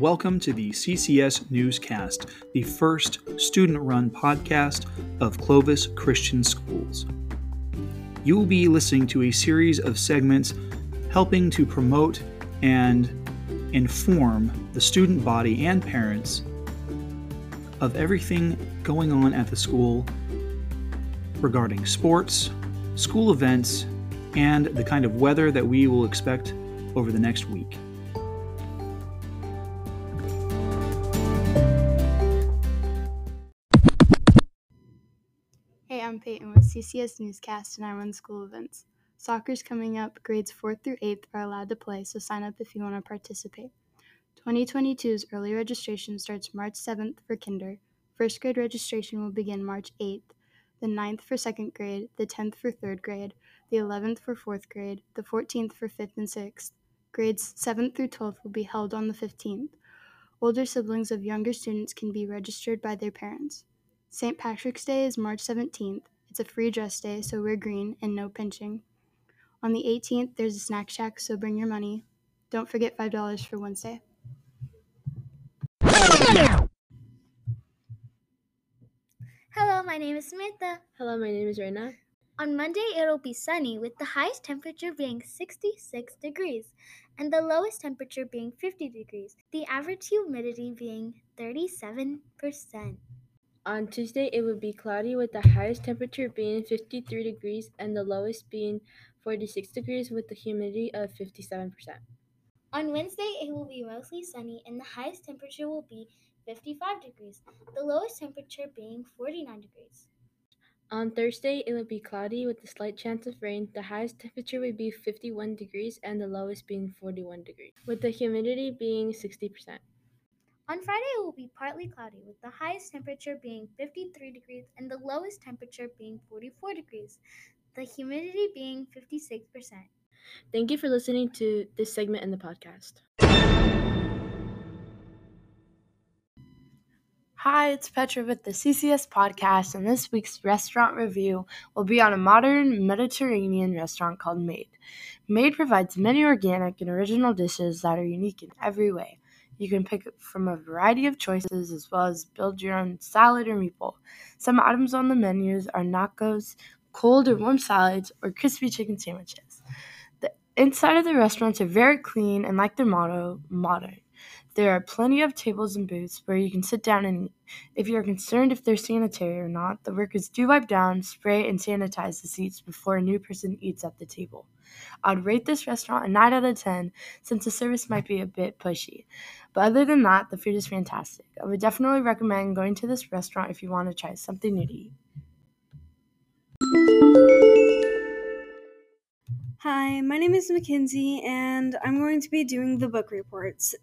welcome to the CCS Newscast, the first student run podcast of Clovis Christian Schools. You will be listening to a series of segments helping to promote and inform the student body and parents of everything going on at the school regarding sports, school events, and the kind of weather that we will expect over the next week. I'm Peyton with CCS Newscast and I run school events. Soccer's coming up, grades 4th through 8th are allowed to play, so sign up if you want to participate. 2022's early registration starts March 7th for kinder. First grade registration will begin March 8th, the 9th for second grade, the 10th for third grade, the 11th for fourth grade, the 14th for fifth and sixth. Grades 7th through 12th will be held on the 15th. Older siblings of younger students can be registered by their parents. St. Patrick's Day is March 17th. It's a free dress day, so wear green and no pinching. On the 18th, there's a snack shack, so bring your money. Don't forget $5 for Wednesday. Hello, my name is Samantha. Hello, my name is Reina. On Monday, it'll be sunny with the highest temperature being 66 degrees and the lowest temperature being 50 degrees, the average humidity being 37%. On Tuesday, it will be cloudy with the highest temperature being 53 degrees and the lowest being 46 degrees with the humidity of 57%. On Wednesday, it will be mostly sunny and the highest temperature will be 55 degrees, the lowest temperature being 49 degrees. On Thursday, it will be cloudy with a slight chance of rain. The highest temperature will be 51 degrees and the lowest being 41 degrees, with the humidity being 60%. On Friday, it will be partly cloudy with the highest temperature being 53 degrees and the lowest temperature being 44 degrees, the humidity being 56%. Thank you for listening to this segment in the podcast. Hi, it's Petra with the CCS podcast, and this week's restaurant review will be on a modern Mediterranean restaurant called Made. Made provides many organic and original dishes that are unique in every way. You can pick from a variety of choices as well as build your own salad or meatball. Some items on the menus are nachos, cold or warm salads, or crispy chicken sandwiches. The inside of the restaurants are very clean and, like their motto, modern. There are plenty of tables and booths where you can sit down and eat. If you're concerned if they're sanitary or not, the workers do wipe down, spray, and sanitize the seats before a new person eats at the table. I'd rate this restaurant a 9 out of 10 since the service might be a bit pushy. But other than that, the food is fantastic. I would definitely recommend going to this restaurant if you want to try something new to eat. Hi, my name is Mackenzie, and I'm going to be doing the book reports.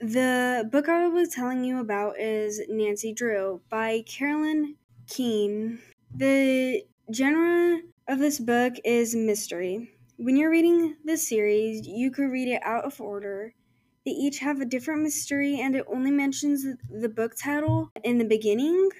The book I will be telling you about is Nancy Drew by Carolyn Keene. The genre of this book is mystery. When you're reading this series, you could read it out of order. They each have a different mystery, and it only mentions the book title in the beginning,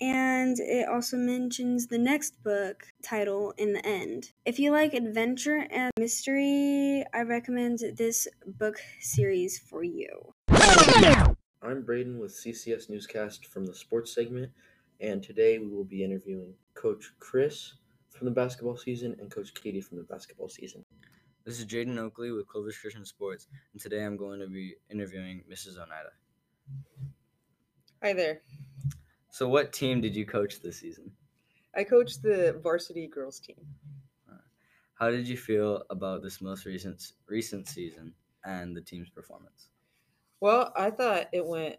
and it also mentions the next book title in the end. If you like adventure and mystery, I recommend this book series for you. I'm Braden with CCS Newscast from the sports segment, and today we will be interviewing Coach Chris from the basketball season and Coach Katie from the basketball season. This is Jaden Oakley with Clovis Christian Sports, and today I'm going to be interviewing Mrs. Oneida. Hi there. So, what team did you coach this season? I coached the varsity girls team. How did you feel about this most recent recent season and the team's performance? Well, I thought it went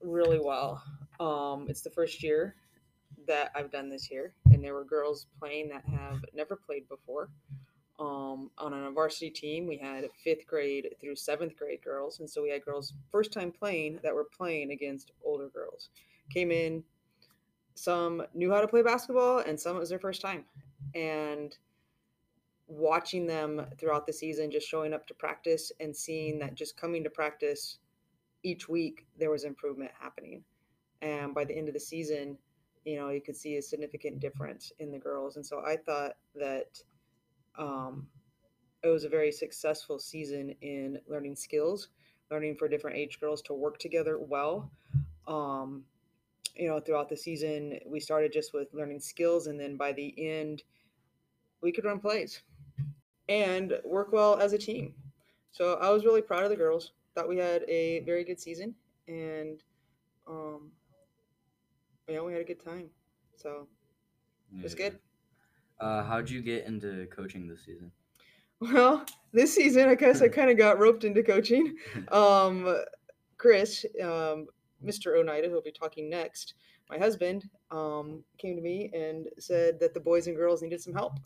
really well. Um, it's the first year that I've done this year, and there were girls playing that have never played before. Um, on a varsity team, we had fifth grade through seventh grade girls, and so we had girls first time playing that were playing against older girls. Came in, some knew how to play basketball, and some it was their first time. And watching them throughout the season, just showing up to practice and seeing that just coming to practice each week, there was improvement happening. And by the end of the season, you know, you could see a significant difference in the girls. And so I thought that um, it was a very successful season in learning skills, learning for different age girls to work together well. Um, you know, throughout the season, we started just with learning skills, and then by the end, we could run plays and work well as a team. So I was really proud of the girls. Thought we had a very good season, and um, yeah, we had a good time. So it was Yeah. good. Uh, how'd you get into coaching this season? Well, this season, I guess I kind of got roped into coaching. Um, Chris, um, Mr. Oneida, who'll be talking next, my husband, um, came to me and said that the boys and girls needed some help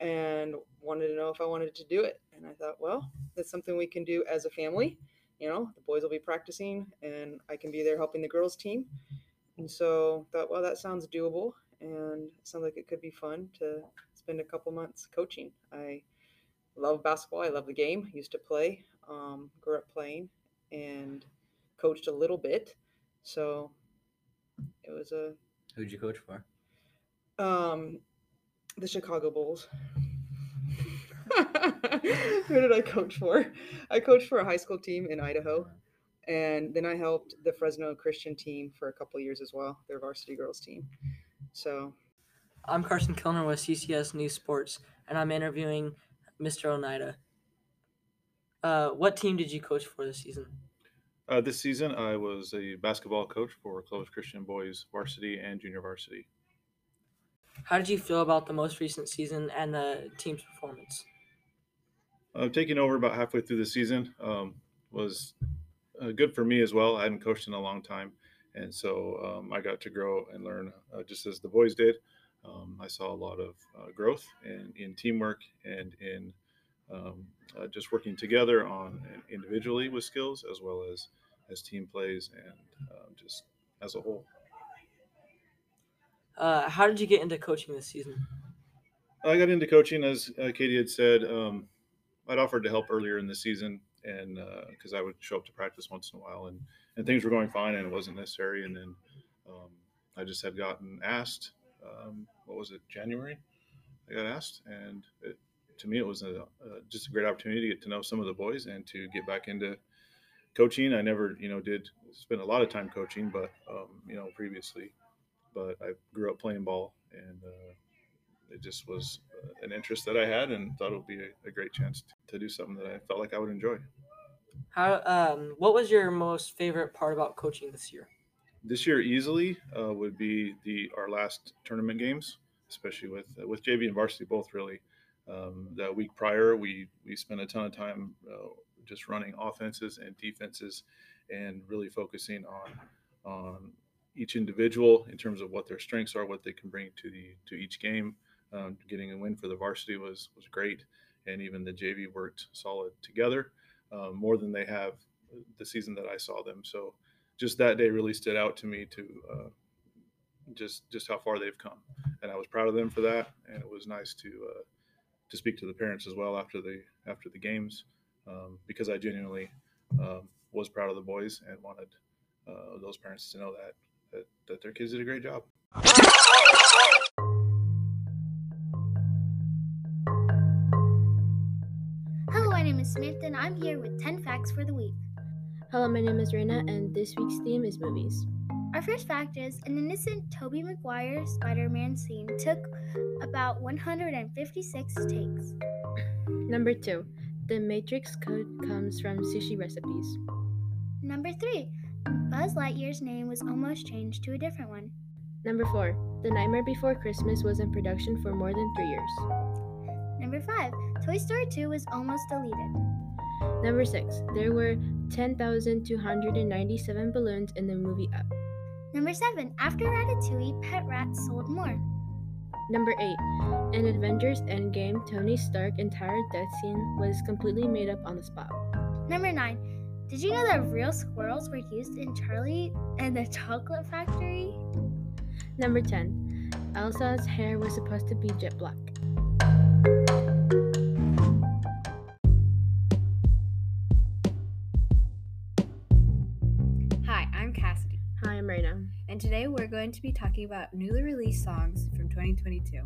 and wanted to know if I wanted to do it. And I thought, well, that's something we can do as a family. You know, the boys will be practicing and I can be there helping the girls team. And so thought, well, that sounds doable and sounds like it could be fun to spend a couple months coaching. I love basketball. I love the game. Used to play, um, grew up playing, and coached a little bit. So it was a Who'd you coach for? um, the Chicago Bulls. Who did I coach for? I coached for a high school team in Idaho, and then I helped the Fresno Christian team for a couple years as well, their varsity girls team. So I'm Carson Kilner with CCS News Sports, and I'm interviewing Mr. Oneida. Uh, what team did you coach for this season? Uh, this season, I was a basketball coach for Clovis Christian boys varsity and junior varsity. How did you feel about the most recent season and the team's performance? Uh, taking over about halfway through the season um, was uh, good for me as well. I hadn't coached in a long time, and so um, I got to grow and learn uh, just as the boys did. Um, I saw a lot of uh, growth in, in teamwork and in um, uh, just working together on individually with skills as well as as team plays and um, just as a whole. Uh, how did you get into coaching this season? I got into coaching, as uh, Katie had said. Um, I'd offered to help earlier in the season, and because I would show up to practice once in a while, and and things were going fine, and it wasn't necessary. And then um, I just had gotten asked. Um, what was it? January. I got asked, and it, to me, it was a, uh, just a great opportunity to get to know some of the boys and to get back into coaching. I never, you know, did spend a lot of time coaching, but um, you know, previously, but I grew up playing ball, and uh, it just was uh, an interest that I had, and thought it would be a, a great chance to do something that I felt like I would enjoy. How? Um, what was your most favorite part about coaching this year? This year, easily uh, would be the our last tournament games, especially with uh, with JV and varsity both really. Um, the week prior, we we spent a ton of time uh, just running offenses and defenses, and really focusing on on each individual in terms of what their strengths are, what they can bring to the to each game. Um, getting a win for the varsity was was great, and even the JV worked solid together, um, more than they have the season that I saw them. So, just that day really stood out to me to uh, just just how far they've come, and I was proud of them for that. And it was nice to uh, to speak to the parents as well after the after the games, um, because I genuinely um, was proud of the boys and wanted uh, those parents to know that, that that their kids did a great job. Is Smith, and I'm here with 10 facts for the week. Hello, my name is Reina, and this week's theme is movies. Our first fact is an innocent Tobey Maguire Spider Man scene took about 156 takes. Number two, the Matrix code comes from sushi recipes. Number three, Buzz Lightyear's name was almost changed to a different one. Number four, The Nightmare Before Christmas was in production for more than three years. Number five, Toy Story 2 was almost deleted. Number six, there were 10,297 balloons in the movie Up. Number seven, after Ratatouille, pet rats sold more. Number eight, in Avengers Endgame, Tony Stark's entire death scene was completely made up on the spot. Number nine, did you know that real squirrels were used in Charlie and the Chocolate Factory? Number 10, Elsa's hair was supposed to be jet black. Going to be talking about newly released songs from 2022.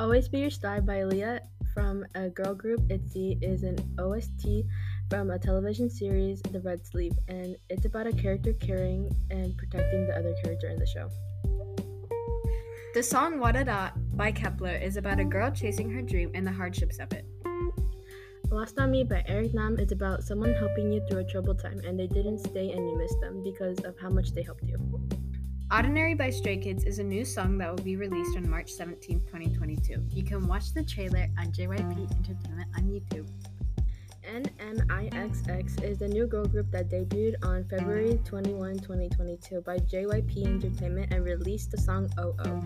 Always Be Your Star by Lia from a girl group ITZY is an OST from a television series, The Red Sleeve, and it's about a character caring and protecting the other character in the show. The song Wadada by Kep1er is about a girl chasing her dream and the hardships of it. Lost on Me by Eric Nam is about someone helping you through a troubled time and they didn't stay and you missed them because of how much they helped you. Ordinary by Stray Kids is a new song that will be released on March 17, 2022. You can watch the trailer on JYP Entertainment on YouTube. NMIXX is the new girl group that debuted on February 21, 2022 by JYP Entertainment and released the song OO.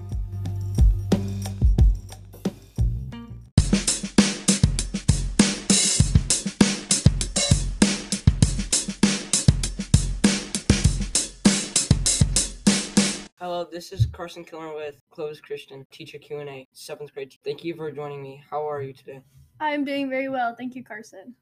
Hello, this is Carson Kilmer with Clovis Christian Teacher Q&A, 7th grade. Thank you for joining me. How are you today? I'm doing very well. Thank you, Carson.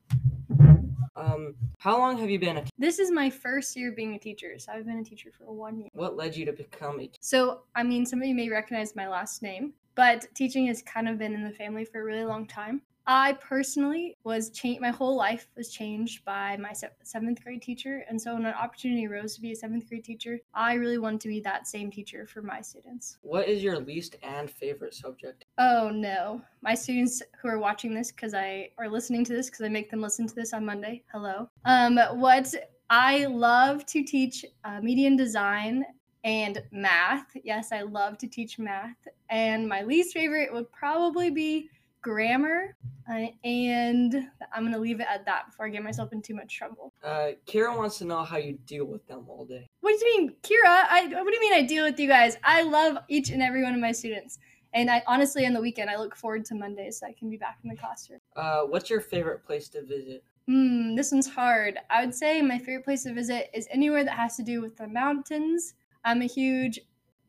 Um, how long have you been a teacher? This is my first year being a teacher, so I've been a teacher for one year. What led you to become a teacher? So, I mean, some of you may recognize my last name, but teaching has kind of been in the family for a really long time. I personally was changed. My whole life was changed by my se- seventh grade teacher, and so when an opportunity arose to be a seventh grade teacher, I really wanted to be that same teacher for my students. What is your least and favorite subject? Oh no, my students who are watching this because I are listening to this because I make them listen to this on Monday. Hello. Um, what I love to teach uh, media and design and math. Yes, I love to teach math, and my least favorite would probably be grammar. Uh, and I'm going to leave it at that before I get myself in too much trouble. Uh, Kira wants to know how you deal with them all day. What do you mean, Kira? I, what do you mean I deal with you guys? I love each and every one of my students. And I honestly, on the weekend, I look forward to Mondays so I can be back in the classroom. Uh, what's your favorite place to visit? Hmm, this one's hard. I would say my favorite place to visit is anywhere that has to do with the mountains. I'm a huge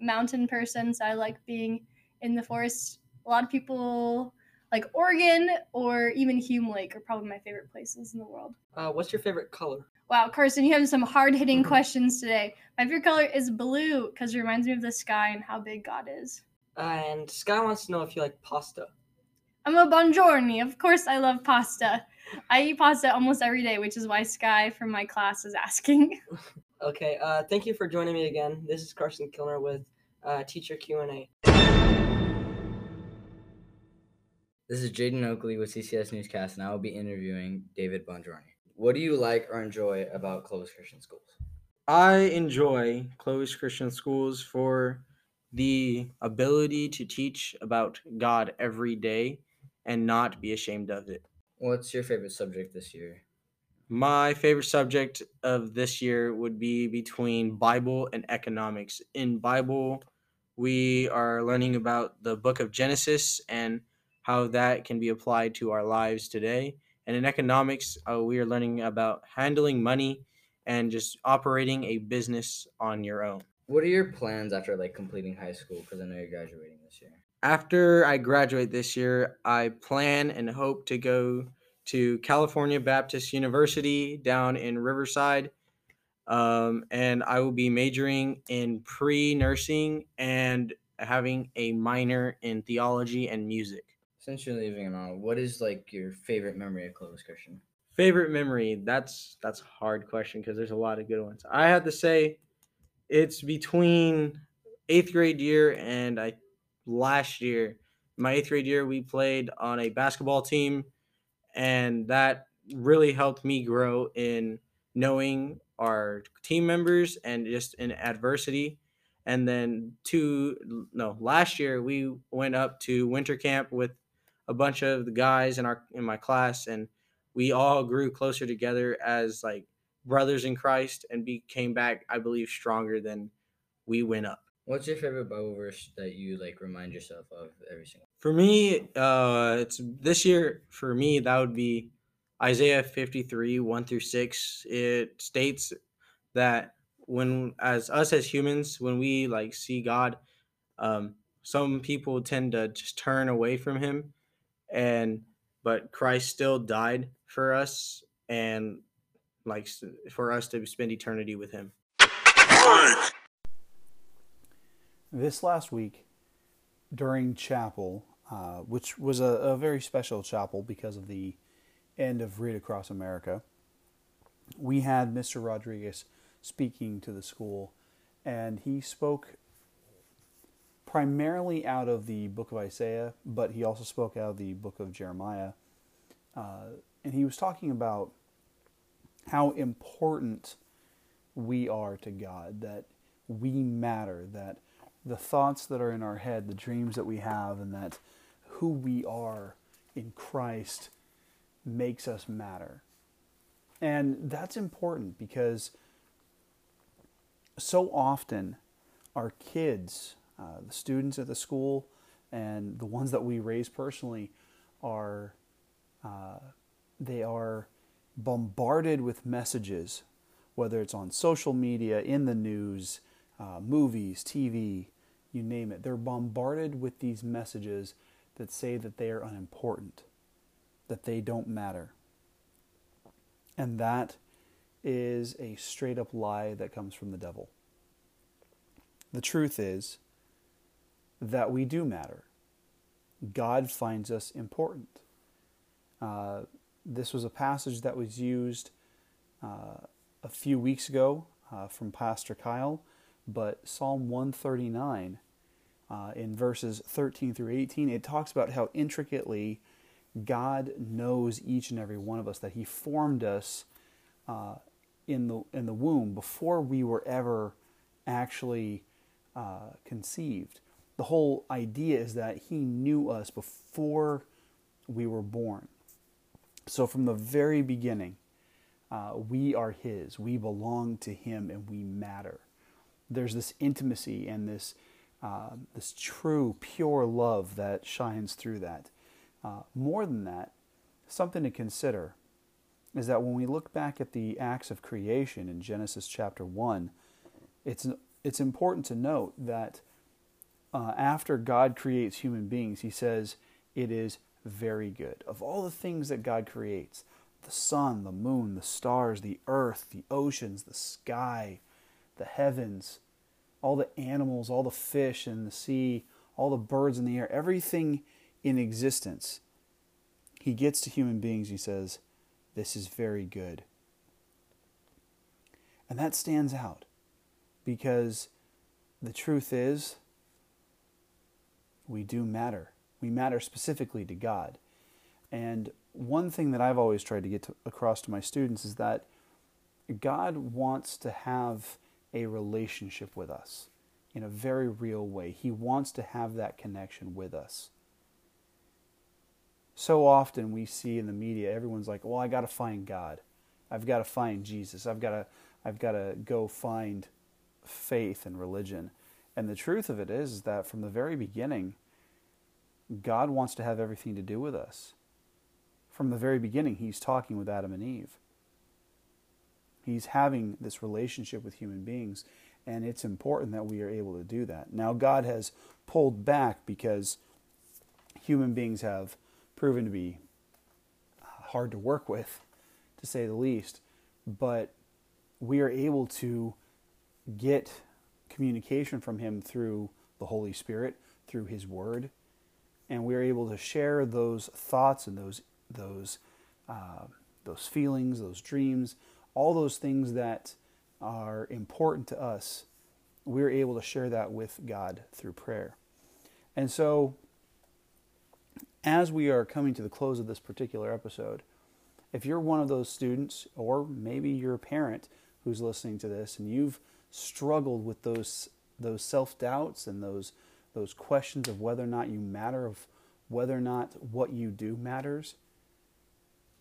mountain person, so I like being in the forest. A lot of people like Oregon or even Hume Lake are probably my favorite places in the world. Uh, what's your favorite color? Wow, Carson, you have some hard hitting questions today. My favorite color is blue because it reminds me of the sky and how big God is. Uh, and Sky wants to know if you like pasta. I'm a Bonjorni. Of course, I love pasta. I eat pasta almost every day, which is why Sky from my class is asking. okay, uh, thank you for joining me again. This is Carson Kilner with uh, Teacher Q&A. This is Jaden Oakley with CCS Newscast, and I will be interviewing David Bonjorni. What do you like or enjoy about Clovis Christian Schools? I enjoy Clovis Christian Schools for the ability to teach about God every day and not be ashamed of it. What's your favorite subject this year? My favorite subject of this year would be between Bible and economics. In Bible, we are learning about the book of Genesis and how that can be applied to our lives today. And in economics, uh, we are learning about handling money and just operating a business on your own. What are your plans after like completing high school? Because I know you're graduating this year. After I graduate this year, I plan and hope to go to California Baptist University down in Riverside. Um, and I will be majoring in pre nursing and having a minor in theology and music. Since you're leaving and all, what is like your favorite memory of Clovis Christian? Favorite memory? That's that's a hard question because there's a lot of good ones. I have to say, it's between eighth grade year and I last year. My eighth grade year, we played on a basketball team, and that really helped me grow in knowing our team members and just in adversity. And then two no last year we went up to winter camp with a bunch of the guys in our in my class and we all grew closer together as like brothers in Christ and became back I believe stronger than we went up. What's your favorite Bible verse that you like remind yourself of every single? For me, uh it's this year for me that would be Isaiah 53 1 through 6. It states that when as us as humans when we like see God um some people tend to just turn away from him and but Christ still died for us and like for us to spend eternity with him. This last week during chapel, uh, which was a, a, very special chapel because of the end of Read Across America, we had Mr. Rodriguez speaking to the school, and he spoke primarily out of the book of Isaiah, but he also spoke out of the book of Jeremiah. Uh, and he was talking about how important we are to God, that we matter, that the thoughts that are in our head, the dreams that we have, and that who we are in Christ makes us matter. And that's important because so often our kids, uh, the students at the school, and the ones that we raise personally are uh, they are bombarded with messages, whether it's on social media, in the news, uh, movies, TV, you name it. They're bombarded with these messages that say that they are unimportant, that they don't matter. And that is a straight up lie that comes from the devil. The truth is that we do matter. God finds us important. Uh, this was a passage that was used uh, a few weeks ago uh, from Pastor Kyle, but Psalm 139 uh, in verses 13 through 18, it talks about how intricately God knows each and every one of us, that He formed us uh, in the in the womb before we were ever actually uh, conceived. The whole idea is that He knew us before we were born. So from the very beginning, uh, we are His. We belong to Him, and we matter. There's this intimacy and this uh, this true, pure love that shines through that. Uh, more than that, something to consider is that when we look back at the acts of creation in Genesis chapter 1, it's, it's important to note that uh, after God creates human beings, he says it is very good. Of all the things that God creates, the sun, the moon, the stars, the earth, the oceans, the sky, the heavens, all the animals, all the fish in the sea, all the birds in the air, everything in existence. He gets to human beings, he says, This is very good. And that stands out because the truth is, we do matter. We matter specifically to God. And one thing that I've always tried to get to, across to my students is that God wants to have a relationship with us in a very real way. He wants to have that connection with us. So often we see in the media, everyone's like, "Well, I got to find God. I've got to find Jesus. I've got to, I've got to go find faith and religion." And the truth of it is, that from the very beginning, God wants to have everything to do with us. From the very beginning, He's talking with Adam and Eve. He's having this relationship with human beings, and it's important that we are able to do that. Now, God has pulled back because human beings have proven to be hard to work with, to say the least, but we are able to get communication from Him through the Holy Spirit, through His Word, and we are able to share those thoughts and those those uh, those feelings, those dreams, all those things that are important to us, we're able to share that with God through prayer. And so, as we are coming to the close of this particular episode, if you're one of those students, or maybe you're a parent who's listening to this and you've struggled with those those self doubts and those those questions of whether or not you matter, of whether or not what you do matters,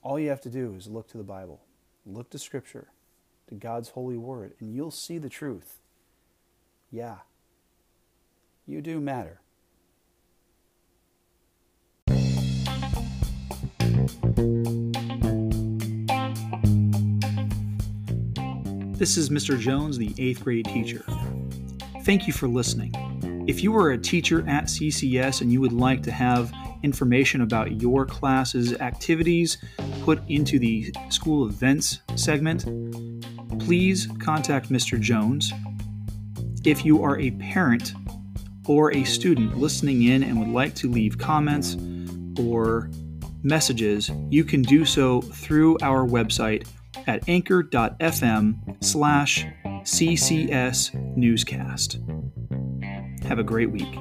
all you have to do is look to the Bible. Look to Scripture, to God's holy word, and you'll see the truth. Yeah, you do matter. This is Mr. Jones, the eighth grade teacher. Thank you for listening. If you are a teacher at CCS and you would like to have information about your class's activities put into the school events segment, please contact Mr. Jones. If you are a parent or a student listening in and would like to leave comments or messages, you can do so through our website at anchor.fm slash CCS Newscast. Have a great week.